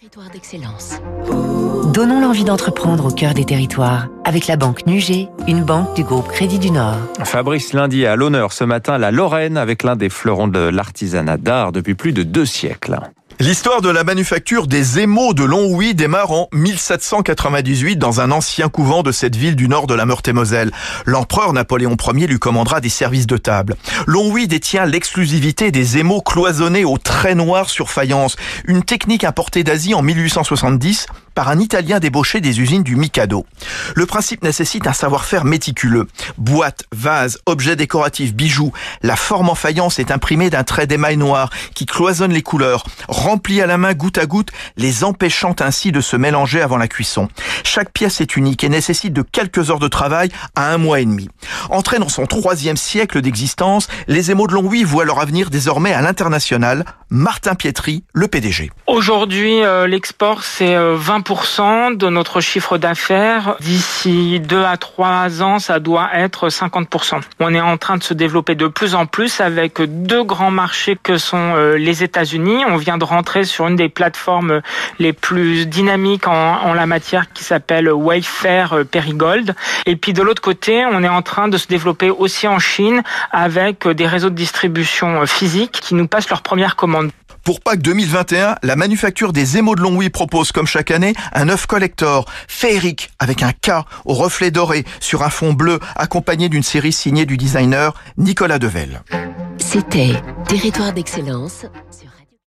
Territoire d'excellence. Donnons l'envie d'entreprendre au cœur des territoires avec la banque Nugé, une banque du groupe Crédit du Nord. Fabrice Lundi à l'honneur ce matin la Lorraine avec l'un des fleurons de l'artisanat d'art depuis plus de deux siècles. L'histoire de la manufacture des émaux de Longwy démarre en 1798 dans un ancien couvent de cette ville du nord de la Meurthe-et-Moselle. L'empereur Napoléon Ier lui commandera des services de table. Longwy détient l'exclusivité des émaux cloisonnés au trait noir sur faïence, une technique importée d'Asie en 1870 par un Italien débauché des usines du Mikado. Le principe nécessite un savoir-faire méticuleux. Boîtes, vases, objets décoratifs, bijoux. La forme en faïence est imprimée d'un trait d'émail noir qui cloisonne les couleurs, rempli à la main goutte à goutte, les empêchant ainsi de se mélanger avant la cuisson. Chaque pièce est unique et nécessite de quelques heures de travail à un mois et demi. Entré dans son troisième siècle d'existence, les émaux de Longwy voient leur avenir désormais à l'international. Martin Pietri, le PDG. Aujourd'hui, euh, l'export, c'est 20% euh, de notre chiffre d'affaires. D'ici 2 à 3 ans, ça doit être 50%. On est en train de se développer de plus en plus avec deux grands marchés que sont euh, les États-Unis. On vient de rentrer sur une des plateformes les plus dynamiques en, en la matière qui s'appelle Wayfair Perigold. Et puis de l'autre côté, on est en train de se développer aussi en Chine avec des réseaux de distribution physiques qui nous passent leurs premières commandes. Pour Pâques 2021, la manufacture des émaux de Longwy propose comme chaque année un œuf collector féerique avec un K au reflet doré sur un fond bleu accompagné d'une série signée du designer Nicolas Devel. C'était Territoire d'excellence